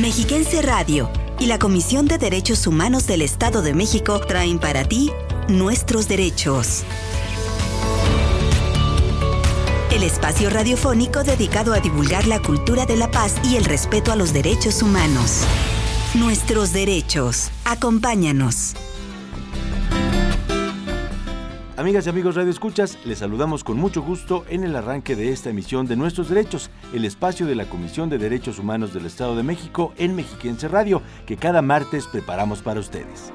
Mexiquense Radio y la Comisión de Derechos Humanos del Estado de México traen para ti nuestros derechos. El espacio radiofónico dedicado a divulgar la cultura de la paz y el respeto a los derechos humanos. Nuestros derechos. Acompáñanos. Amigas y amigos Radio Escuchas, les saludamos con mucho gusto en el arranque de esta emisión de Nuestros Derechos, el espacio de la Comisión de Derechos Humanos del Estado de México en Mexiquense Radio, que cada martes preparamos para ustedes.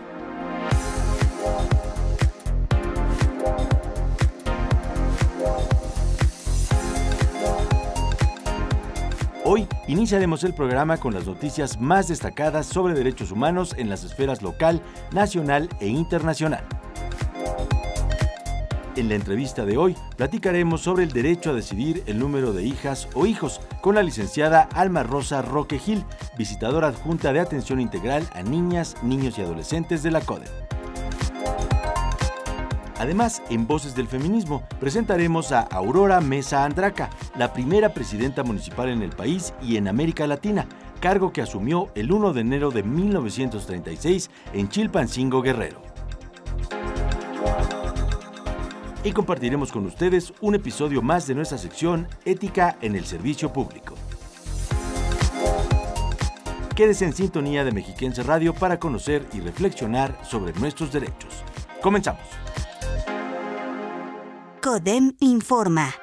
Hoy iniciaremos el programa con las noticias más destacadas sobre derechos humanos en las esferas local, nacional e internacional. En la entrevista de hoy platicaremos sobre el derecho a decidir el número de hijas o hijos con la licenciada Alma Rosa Roque Gil, visitadora adjunta de atención integral a niñas, niños y adolescentes de la CODE. Además, en Voces del Feminismo presentaremos a Aurora Mesa Andraca, la primera presidenta municipal en el país y en América Latina, cargo que asumió el 1 de enero de 1936 en Chilpancingo Guerrero y compartiremos con ustedes un episodio más de nuestra sección Ética en el Servicio Público. Quédese en sintonía de Mexiquense Radio para conocer y reflexionar sobre nuestros derechos. Comenzamos. CODEM informa.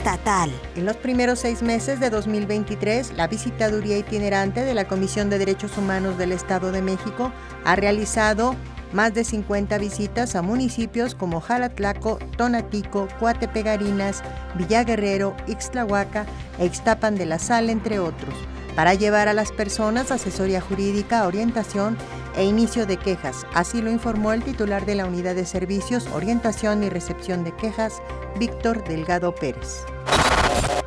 Estatal. En los primeros seis meses de 2023, la visitaduría itinerante de la Comisión de Derechos Humanos del Estado de México ha realizado más de 50 visitas a municipios como Jalatlaco, Tonatico, Cuatepegarinas, Villaguerrero, Ixtlahuaca e Ixtapan de la Sal, entre otros, para llevar a las personas asesoría jurídica, orientación e inicio de quejas. Así lo informó el titular de la Unidad de Servicios, Orientación y Recepción de Quejas, Víctor Delgado Pérez.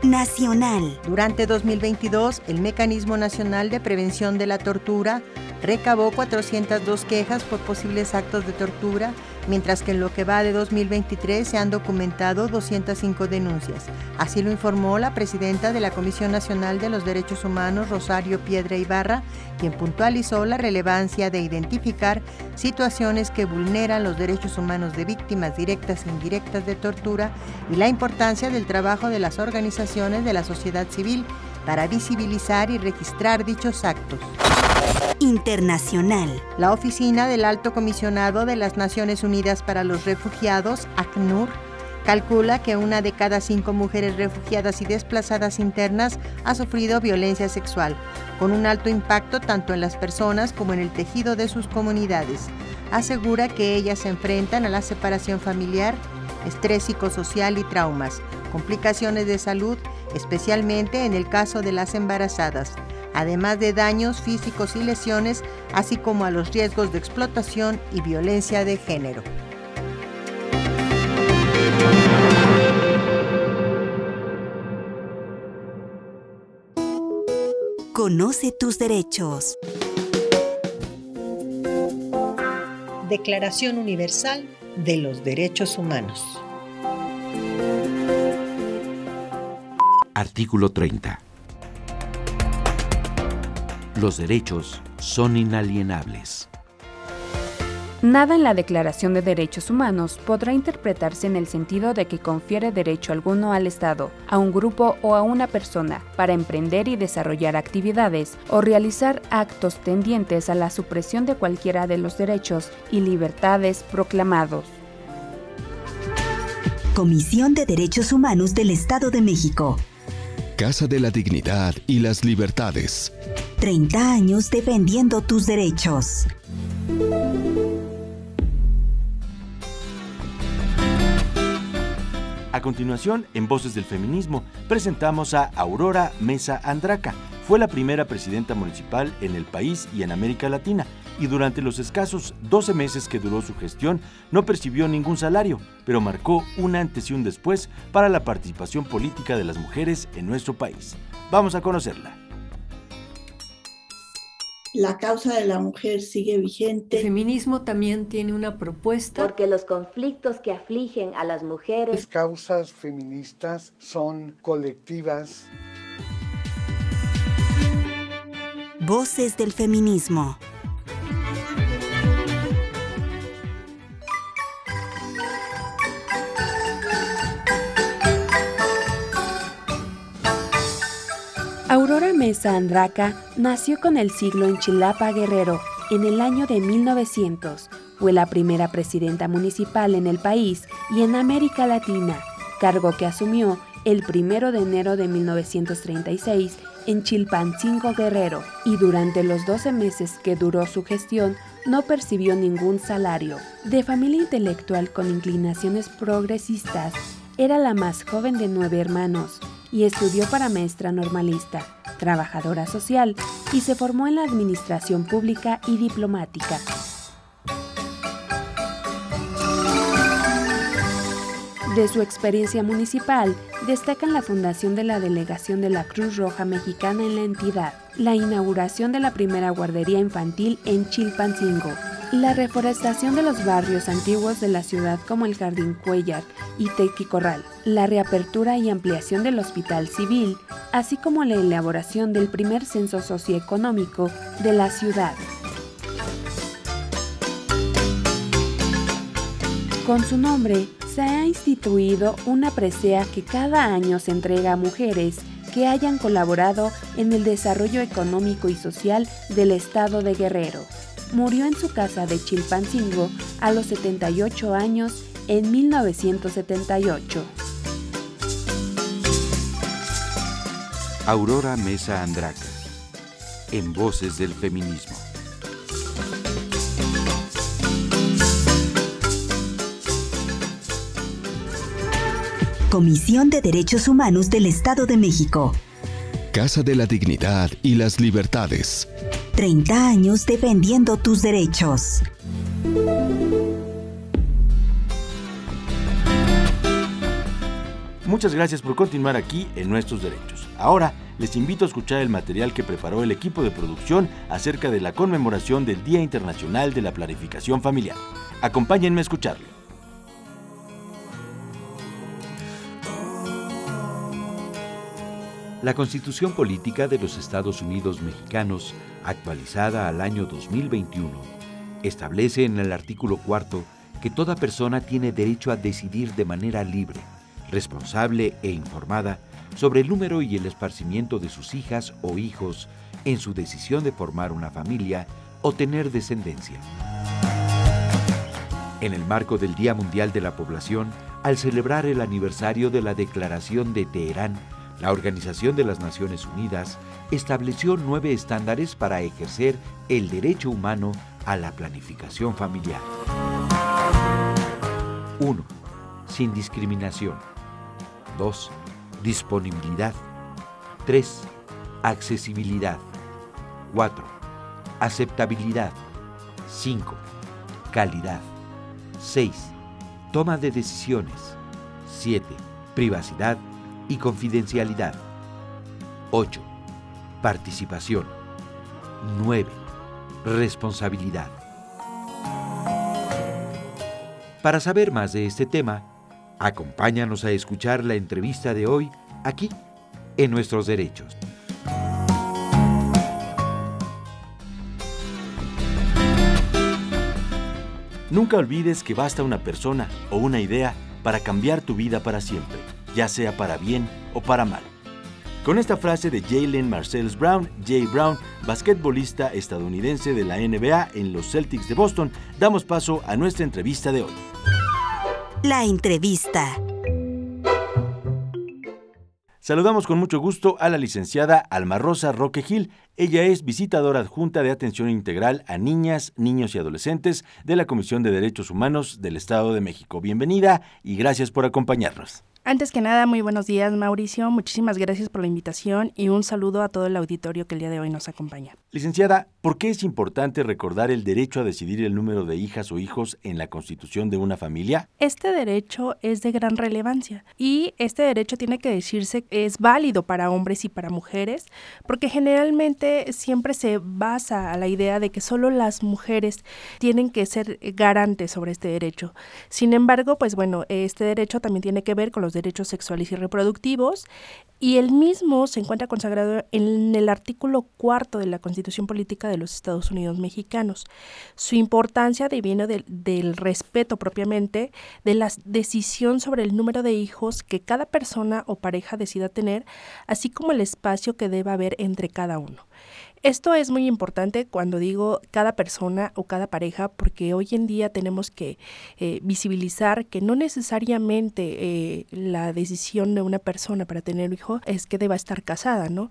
Nacional. Durante 2022, el Mecanismo Nacional de Prevención de la Tortura recabó 402 quejas por posibles actos de tortura, mientras que en lo que va de 2023 se han documentado 205 denuncias. Así lo informó la presidenta de la Comisión Nacional de los Derechos Humanos, Rosario Piedra Ibarra, quien puntualizó la relevancia de identificar situaciones que vulneran los derechos humanos de víctimas directas e indirectas de tortura y la importancia del trabajo de las organizaciones de la sociedad civil para visibilizar y registrar dichos actos. Internacional. La Oficina del Alto Comisionado de las Naciones Unidas para los Refugiados, ACNUR, calcula que una de cada cinco mujeres refugiadas y desplazadas internas ha sufrido violencia sexual, con un alto impacto tanto en las personas como en el tejido de sus comunidades. Asegura que ellas se enfrentan a la separación familiar, estrés psicosocial y traumas, complicaciones de salud, especialmente en el caso de las embarazadas además de daños físicos y lesiones, así como a los riesgos de explotación y violencia de género. Conoce tus derechos. Declaración Universal de los Derechos Humanos. Artículo 30 los derechos son inalienables. Nada en la Declaración de Derechos Humanos podrá interpretarse en el sentido de que confiere derecho alguno al Estado, a un grupo o a una persona para emprender y desarrollar actividades o realizar actos tendientes a la supresión de cualquiera de los derechos y libertades proclamados. Comisión de Derechos Humanos del Estado de México. Casa de la Dignidad y las Libertades. 30 años defendiendo tus derechos. A continuación, en Voces del Feminismo, presentamos a Aurora Mesa Andraca. Fue la primera presidenta municipal en el país y en América Latina, y durante los escasos 12 meses que duró su gestión no percibió ningún salario, pero marcó un antes y un después para la participación política de las mujeres en nuestro país. Vamos a conocerla. La causa de la mujer sigue vigente. El feminismo también tiene una propuesta. Porque los conflictos que afligen a las mujeres. Las causas feministas son colectivas. Voces del feminismo. Aurora Mesa Andraca nació con el siglo en Chilapa, Guerrero, en el año de 1900. Fue la primera presidenta municipal en el país y en América Latina, cargo que asumió el 1 de enero de 1936 en Chilpancingo, Guerrero, y durante los 12 meses que duró su gestión no percibió ningún salario. De familia intelectual con inclinaciones progresistas, era la más joven de nueve hermanos y estudió para maestra normalista, trabajadora social y se formó en la administración pública y diplomática. De su experiencia municipal, destacan la fundación de la delegación de la Cruz Roja Mexicana en la entidad, la inauguración de la primera guardería infantil en Chilpancingo, la reforestación de los barrios antiguos de la ciudad como el Jardín Cuellar y Tequicorral, la reapertura y ampliación del Hospital Civil, así como la elaboración del primer censo socioeconómico de la ciudad. Con su nombre, se ha instituido una presea que cada año se entrega a mujeres que hayan colaborado en el desarrollo económico y social del estado de Guerrero murió en su casa de Chilpancingo a los 78 años en 1978. Aurora Mesa Andraca, en Voces del Feminismo. Comisión de Derechos Humanos del Estado de México. Casa de la Dignidad y las Libertades. 30 años defendiendo tus derechos. Muchas gracias por continuar aquí en Nuestros Derechos. Ahora les invito a escuchar el material que preparó el equipo de producción acerca de la conmemoración del Día Internacional de la Planificación Familiar. Acompáñenme a escucharlo. La Constitución Política de los Estados Unidos Mexicanos, actualizada al año 2021, establece en el artículo cuarto que toda persona tiene derecho a decidir de manera libre, responsable e informada sobre el número y el esparcimiento de sus hijas o hijos en su decisión de formar una familia o tener descendencia. En el marco del Día Mundial de la Población, al celebrar el aniversario de la Declaración de Teherán, la Organización de las Naciones Unidas estableció nueve estándares para ejercer el derecho humano a la planificación familiar. 1. Sin discriminación. 2. Disponibilidad. 3. Accesibilidad. 4. Aceptabilidad. 5. Calidad. 6. Toma de decisiones. 7. Privacidad y confidencialidad. 8. Participación. 9. Responsabilidad. Para saber más de este tema, acompáñanos a escuchar la entrevista de hoy aquí en Nuestros Derechos. Nunca olvides que basta una persona o una idea para cambiar tu vida para siempre ya sea para bien o para mal. Con esta frase de Jalen Marcells Brown, Jay Brown, basquetbolista estadounidense de la NBA en los Celtics de Boston, damos paso a nuestra entrevista de hoy. La entrevista. Saludamos con mucho gusto a la licenciada Alma Rosa Roque Gil. Ella es visitadora adjunta de atención integral a niñas, niños y adolescentes de la Comisión de Derechos Humanos del Estado de México. Bienvenida y gracias por acompañarnos. Antes que nada, muy buenos días, Mauricio. Muchísimas gracias por la invitación y un saludo a todo el auditorio que el día de hoy nos acompaña. Licenciada, ¿Por qué es importante recordar el derecho a decidir el número de hijas o hijos en la constitución de una familia? Este derecho es de gran relevancia y este derecho tiene que decirse es válido para hombres y para mujeres porque generalmente siempre se basa a la idea de que solo las mujeres tienen que ser garantes sobre este derecho. Sin embargo, pues bueno, este derecho también tiene que ver con los derechos sexuales y reproductivos y el mismo se encuentra consagrado en el artículo cuarto de la Constitución Política de los Estados Unidos Mexicanos. Su importancia del, del respeto propiamente de la decisión sobre el número de hijos que cada persona o pareja decida tener, así como el espacio que deba haber entre cada uno. Esto es muy importante cuando digo cada persona o cada pareja, porque hoy en día tenemos que eh, visibilizar que no necesariamente eh, la decisión de una persona para tener un hijo es que deba estar casada, ¿no?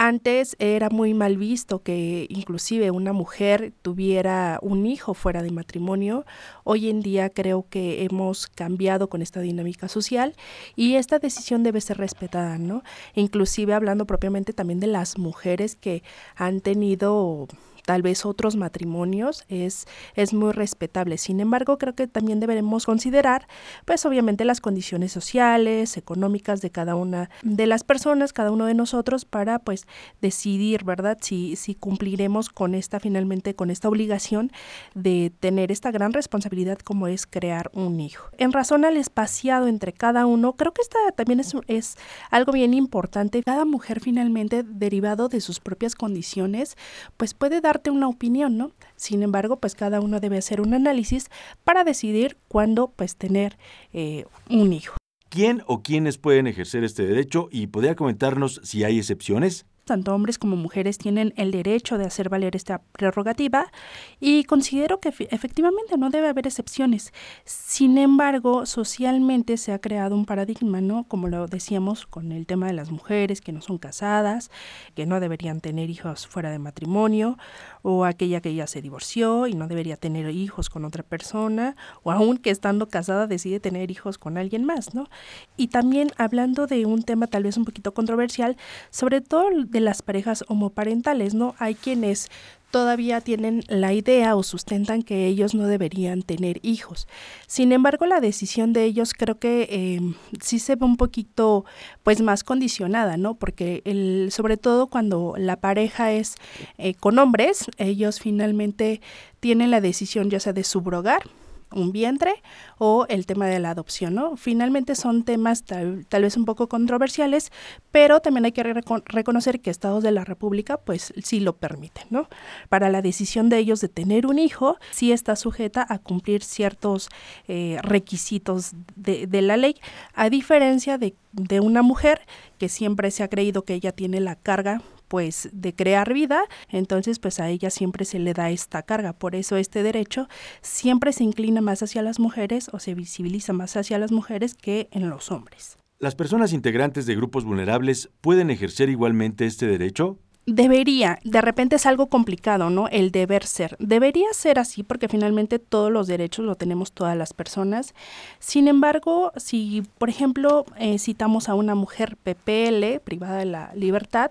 Antes era muy mal visto que inclusive una mujer tuviera un hijo fuera de matrimonio. Hoy en día creo que hemos cambiado con esta dinámica social y esta decisión debe ser respetada, ¿no? Inclusive hablando propiamente también de las mujeres que han tenido tal vez otros matrimonios, es, es muy respetable. Sin embargo, creo que también deberemos considerar, pues obviamente las condiciones sociales, económicas de cada una de las personas, cada uno de nosotros, para pues decidir, ¿verdad? Si, si cumpliremos con esta, finalmente, con esta obligación de tener esta gran responsabilidad como es crear un hijo. En razón al espaciado entre cada uno, creo que esta también es, es algo bien importante. Cada mujer finalmente, derivado de sus propias condiciones, pues puede dar una opinión, ¿no? Sin embargo, pues cada uno debe hacer un análisis para decidir cuándo pues tener eh, un hijo. ¿Quién o quiénes pueden ejercer este derecho y podría comentarnos si hay excepciones? Tanto hombres como mujeres tienen el derecho de hacer valer esta prerrogativa y considero que efectivamente no debe haber excepciones. Sin embargo, socialmente se ha creado un paradigma, ¿no? Como lo decíamos con el tema de las mujeres que no son casadas, que no deberían tener hijos fuera de matrimonio, o aquella que ya se divorció y no debería tener hijos con otra persona, o aún que estando casada decide tener hijos con alguien más, ¿no? Y también hablando de un tema tal vez un poquito controversial, sobre todo de las parejas homoparentales, ¿no? Hay quienes todavía tienen la idea o sustentan que ellos no deberían tener hijos. Sin embargo, la decisión de ellos creo que eh, sí se ve un poquito pues más condicionada, ¿no? Porque el, sobre todo cuando la pareja es eh, con hombres, ellos finalmente tienen la decisión ya sea de subrogar un vientre o el tema de la adopción, ¿no? Finalmente son temas tal, vez un poco controversiales, pero también hay que reconocer que estados de la República pues sí lo permiten, ¿no? Para la decisión de ellos de tener un hijo, sí está sujeta a cumplir ciertos eh, requisitos de, de, la ley, a diferencia de, de una mujer que siempre se ha creído que ella tiene la carga pues de crear vida, entonces pues a ella siempre se le da esta carga. Por eso este derecho siempre se inclina más hacia las mujeres o se visibiliza más hacia las mujeres que en los hombres. ¿Las personas integrantes de grupos vulnerables pueden ejercer igualmente este derecho? Debería, de repente es algo complicado, ¿no? El deber ser. Debería ser así porque finalmente todos los derechos lo tenemos todas las personas. Sin embargo, si, por ejemplo, eh, citamos a una mujer PPL, privada de la libertad,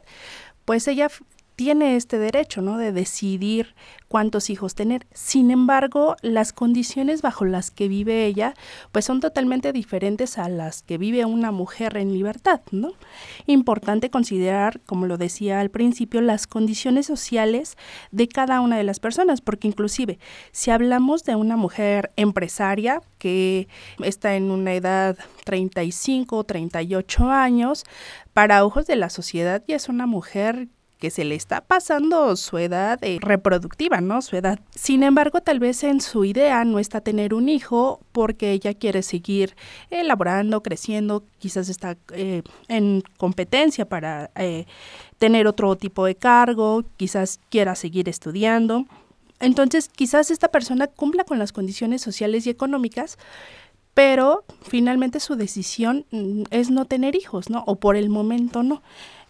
pues ella tiene este derecho, ¿no? De decidir cuántos hijos tener. Sin embargo, las condiciones bajo las que vive ella, pues son totalmente diferentes a las que vive una mujer en libertad, ¿no? Importante considerar, como lo decía al principio, las condiciones sociales de cada una de las personas, porque inclusive si hablamos de una mujer empresaria que está en una edad 35 o 38 años, para ojos de la sociedad ya es una mujer que se le está pasando su edad eh, reproductiva, ¿no? Su edad. Sin embargo, tal vez en su idea no está tener un hijo porque ella quiere seguir elaborando, creciendo, quizás está eh, en competencia para eh, tener otro tipo de cargo, quizás quiera seguir estudiando. Entonces, quizás esta persona cumpla con las condiciones sociales y económicas, pero finalmente su decisión mm, es no tener hijos, ¿no? O por el momento no.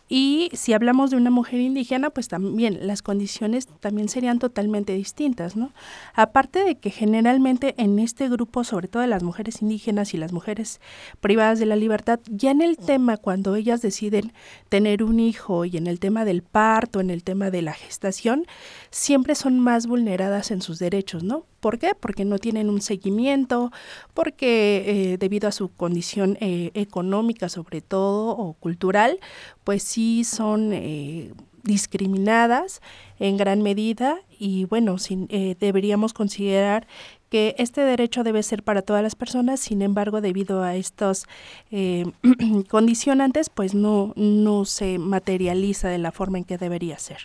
Y si hablamos de una mujer indígena, pues también las condiciones también serían totalmente distintas, ¿no? Aparte de que generalmente en este grupo, sobre todo de las mujeres indígenas y las mujeres privadas de la libertad, ya en el tema cuando ellas deciden tener un hijo y en el tema del parto, en el tema de la gestación, siempre son más vulneradas en sus derechos, ¿no? ¿Por qué? Porque no tienen un seguimiento, porque eh, debido a su condición eh, económica sobre todo o cultural, pues sí son eh, discriminadas en gran medida y bueno, sin, deberíamos considerar que este derecho debe ser para todas las personas, sin embargo, debido a estos condicionantes, pues no, no se materializa de la forma en que debería ser.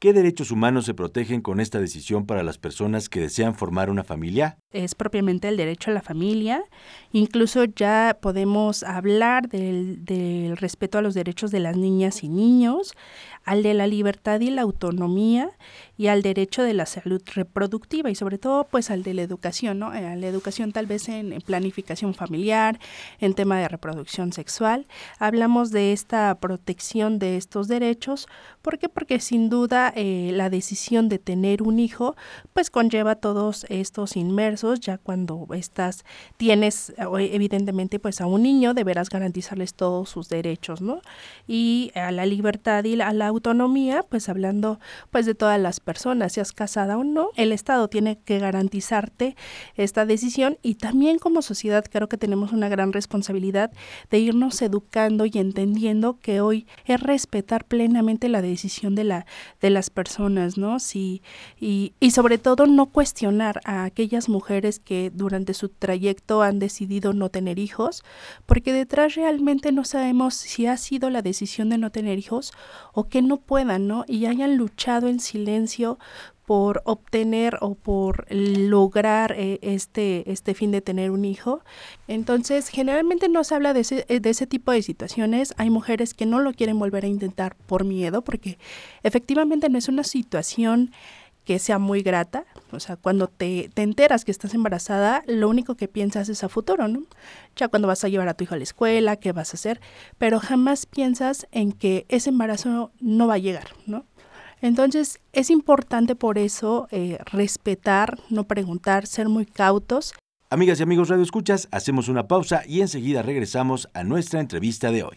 ¿Qué derechos humanos se protegen con esta decisión para las personas que desean formar una familia? Es propiamente el derecho a la familia. Incluso ya podemos hablar del, del, respeto a los derechos de las niñas y niños, al de la libertad y la autonomía y al derecho de la salud reproductiva y sobre todo pues al de la educación, ¿no? A la educación tal vez en, planificación familiar, en tema de reproducción sexual. Hablamos de esta protección de estos derechos. ¿Por qué? Porque sin duda eh, la decisión de tener un hijo pues conlleva todos estos inmersos ya cuando estás, tienes evidentemente pues a un niño deberás garantizarles todos sus derechos, ¿no? Y a la libertad y a la autonomía pues hablando pues de todas las personas, seas casada o no, el Estado tiene que garantizarte esta decisión y también como sociedad creo que tenemos una gran responsabilidad de irnos educando y entendiendo que hoy es respetar plenamente la decisión de la de las personas, ¿no? Sí, y, y sobre todo no cuestionar a aquellas mujeres que durante su trayecto han decidido no tener hijos, porque detrás realmente no sabemos si ha sido la decisión de no tener hijos o que no puedan, ¿no? Y hayan luchado en silencio por obtener o por lograr eh, este, este fin de tener un hijo. Entonces, generalmente no se habla de ese, de ese tipo de situaciones. Hay mujeres que no lo quieren volver a intentar por miedo, porque efectivamente no es una situación que sea muy grata. O sea, cuando te, te, enteras que estás embarazada, lo único que piensas es a futuro, ¿no? Ya cuando vas a llevar a tu hijo a la escuela, qué vas a hacer, pero jamás piensas en que ese embarazo no va a llegar, ¿no? Entonces es importante por eso eh, respetar, no preguntar, ser muy cautos. Amigas y amigos Radio Escuchas, hacemos una pausa y enseguida regresamos a nuestra entrevista de hoy.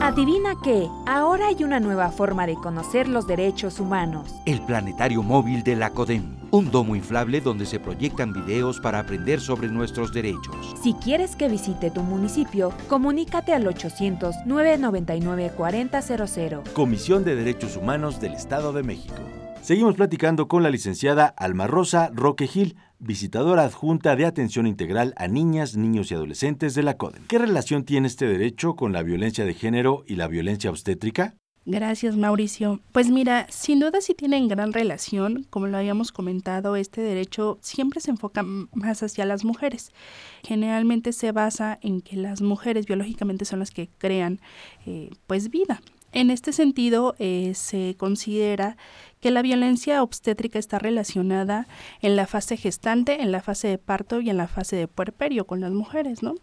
Adivina qué, ahora hay una nueva forma de conocer los derechos humanos. El planetario móvil de la CODEM, un domo inflable donde se proyectan videos para aprender sobre nuestros derechos. Si quieres que visite tu municipio, comunícate al 800-999-4000. Comisión de Derechos Humanos del Estado de México. Seguimos platicando con la licenciada Alma Rosa Roque Gil, visitadora adjunta de atención integral a niñas, niños y adolescentes de la CODEM. ¿Qué relación tiene este derecho con la violencia de género y la violencia obstétrica? Gracias, Mauricio. Pues mira, sin duda sí tienen gran relación. Como lo habíamos comentado, este derecho siempre se enfoca más hacia las mujeres. Generalmente se basa en que las mujeres biológicamente son las que crean eh, pues vida. En este sentido, eh, se considera que la violencia obstétrica está relacionada en la fase gestante, en la fase de parto y en la fase de puerperio con las mujeres, ¿no?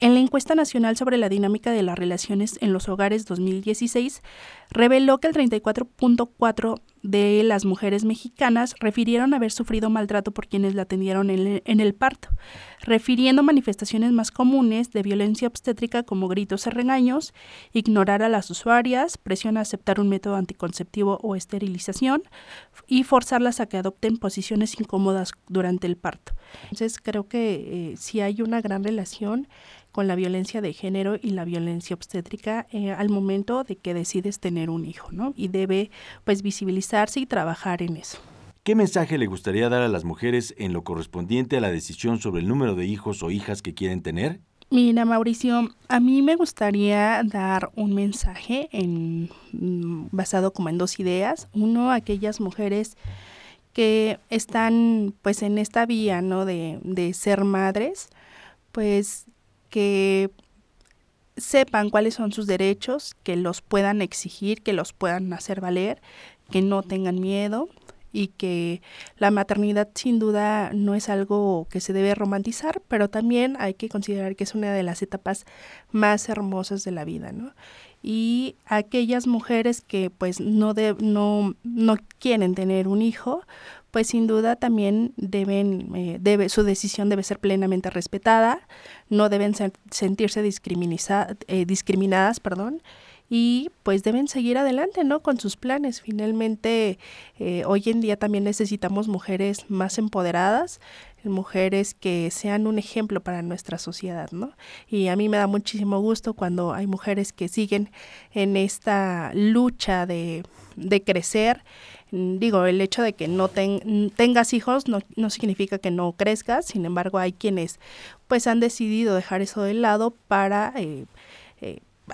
En la encuesta nacional sobre la dinámica de las relaciones en los hogares 2016 reveló que el 34.4 de las mujeres mexicanas refirieron haber sufrido maltrato por quienes la atendieron en, el parto, refiriendo manifestaciones más comunes de violencia obstétrica como gritos y regaños, ignorar a las usuarias, presión a aceptar un método anticonceptivo o esterilización y forzarlas a que adopten posiciones incómodas durante el parto. Entonces creo que eh, sí hay una gran relación con la violencia de género y la violencia obstétrica eh, al momento de que decides tener un hijo, ¿no? Y debe pues visibilizarse y trabajar en eso. ¿Qué mensaje le gustaría dar a las mujeres en lo correspondiente a la decisión sobre el número de hijos o hijas que quieren tener? Mira, Mauricio, a mí me gustaría dar un mensaje en, mm, basado como en dos ideas. Uno, aquellas mujeres que están pues en esta vía, ¿no? De, de ser madres, pues que sepan cuáles son sus derechos, que los puedan exigir, que los puedan hacer valer, que no tengan miedo y que la maternidad sin duda no es algo que se debe romantizar, pero también hay que considerar que es una de las etapas más hermosas de la vida, ¿no? y aquellas mujeres que pues no, no, no quieren tener un hijo, pues sin duda también deben, eh, debe, su decisión debe ser plenamente respetada, no deben sentirse eh, discriminadas, perdón, y pues deben seguir adelante, ¿no? Con sus planes. Finalmente, eh, hoy en día también necesitamos mujeres más empoderadas, mujeres que sean un ejemplo para nuestra sociedad, ¿no? Y a mí me da muchísimo gusto cuando hay mujeres que siguen en esta lucha de, de crecer. Digo, el hecho de que no tengas hijos no, no, significa que no crezcas, sin embargo hay quienes pues han decidido dejar eso de lado para eh,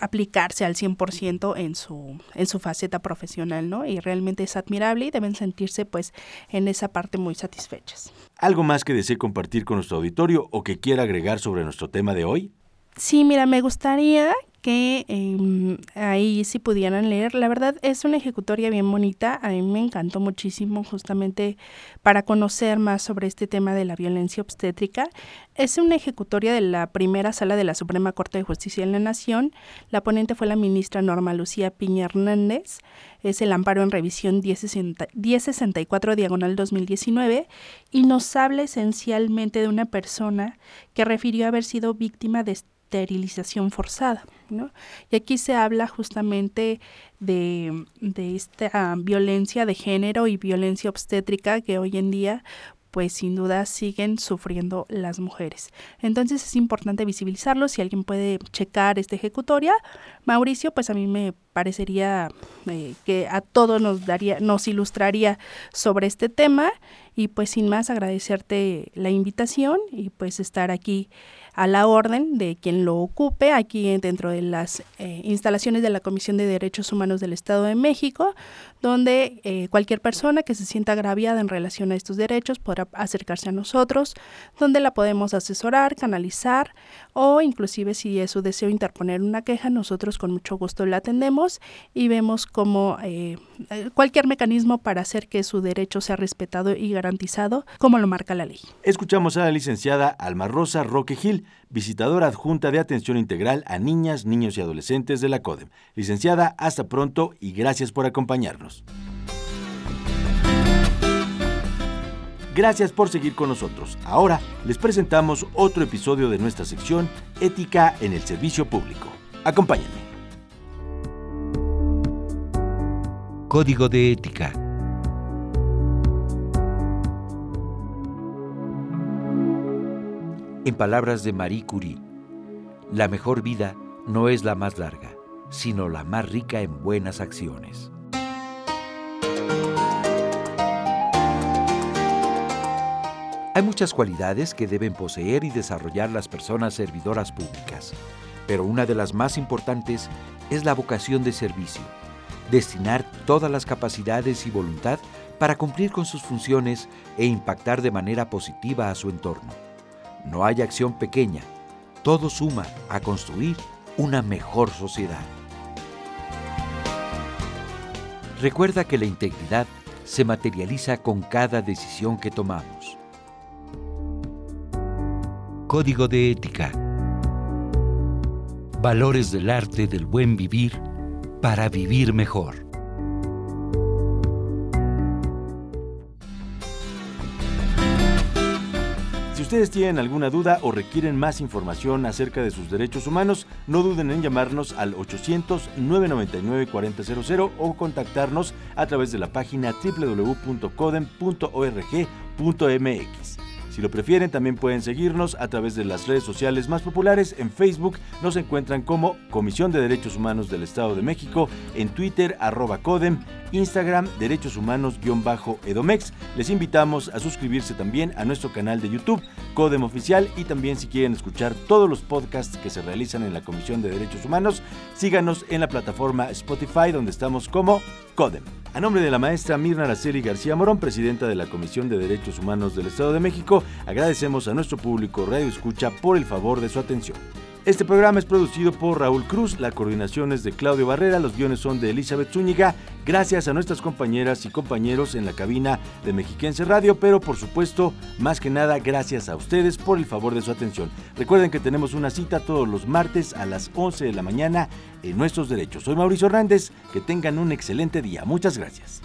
aplicarse al 100% en su, en su faceta profesional, ¿no? Y realmente es admirable y deben sentirse pues en esa parte muy satisfechas. ¿Algo más que desee compartir con nuestro auditorio o que quiera agregar sobre nuestro tema de hoy? Sí, mira, me gustaría que em, ahí si pudieran leer. La verdad es una ejecutoria bien bonita. A mí me encantó muchísimo justamente para conocer más sobre este tema de la violencia obstétrica. Es una ejecutoria de la primera sala de la Suprema Corte de Justicia de la Nación. La ponente fue la ministra Norma Lucía Piña Hernández. Es el amparo en revisión 1064 diagonal 2019 y nos habla esencialmente de una persona que refirió haber sido víctima de esterilización forzada. ¿no? Y aquí se habla justamente de, de esta violencia de género y violencia obstétrica que hoy en día pues sin duda siguen sufriendo las mujeres. Entonces es importante visibilizarlo. Si alguien puede checar esta ejecutoria, Mauricio, pues a mí me parecería eh, que a todos nos daría, nos ilustraría sobre este tema. Y pues sin más agradecerte la invitación y pues estar aquí a la orden de quien lo ocupe aquí dentro de las eh, instalaciones de la Comisión de Derechos Humanos del Estado de México, donde eh, cualquier persona que se sienta agraviada en relación a estos derechos podrá acercarse a nosotros, donde la podemos asesorar, canalizar o inclusive si es su deseo interponer una queja, nosotros con mucho gusto la atendemos y vemos como eh, cualquier mecanismo para hacer que su derecho sea respetado y garantizado como lo marca la ley. Escuchamos a la licenciada Alma Rosa Roque Gil, visitadora adjunta de atención integral a niñas, niños y adolescentes de la CODEM. Licenciada, hasta pronto y gracias por acompañarnos. Gracias por seguir con nosotros. Ahora les presentamos otro episodio de nuestra sección Ética en el Servicio Público. Acompáñenme. Código de Ética. En palabras de Marie Curie, la mejor vida no es la más larga, sino la más rica en buenas acciones. Hay muchas cualidades que deben poseer y desarrollar las personas servidoras públicas, pero una de las más importantes es la vocación de servicio, destinar todas las capacidades y voluntad para cumplir con sus funciones e impactar de manera positiva a su entorno. No hay acción pequeña, todo suma a construir una mejor sociedad. Recuerda que la integridad se materializa con cada decisión que tomamos. Código de Ética. Valores del arte del buen vivir para vivir mejor. Si ustedes tienen alguna duda o requieren más información acerca de sus derechos humanos, no duden en llamarnos al 800-999-4000 o contactarnos a través de la página www.codem.org.mx. Si lo prefieren, también pueden seguirnos a través de las redes sociales más populares. En Facebook nos encuentran como Comisión de Derechos Humanos del Estado de México, en Twitter arroba Codem, Instagram Derechos Humanos-Edomex. Les invitamos a suscribirse también a nuestro canal de YouTube, Codem Oficial, y también si quieren escuchar todos los podcasts que se realizan en la Comisión de Derechos Humanos, síganos en la plataforma Spotify donde estamos como Codem. A nombre de la maestra Mirna Araceli García Morón, presidenta de la Comisión de Derechos Humanos del Estado de México, agradecemos a nuestro público Radio Escucha por el favor de su atención. Este programa es producido por Raúl Cruz, la coordinación es de Claudio Barrera, los guiones son de Elizabeth Zúñiga, gracias a nuestras compañeras y compañeros en la cabina de Mexiquense Radio, pero por supuesto, más que nada, gracias a ustedes por el favor de su atención. Recuerden que tenemos una cita todos los martes a las 11 de la mañana en Nuestros Derechos. Soy Mauricio Hernández, que tengan un excelente día. Muchas gracias.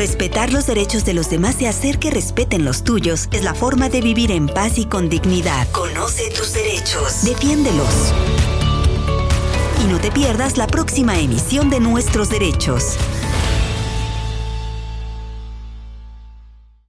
Respetar los derechos de los demás y hacer que respeten los tuyos es la forma de vivir en paz y con dignidad. Conoce tus derechos. Defiéndelos. Y no te pierdas la próxima emisión de Nuestros Derechos.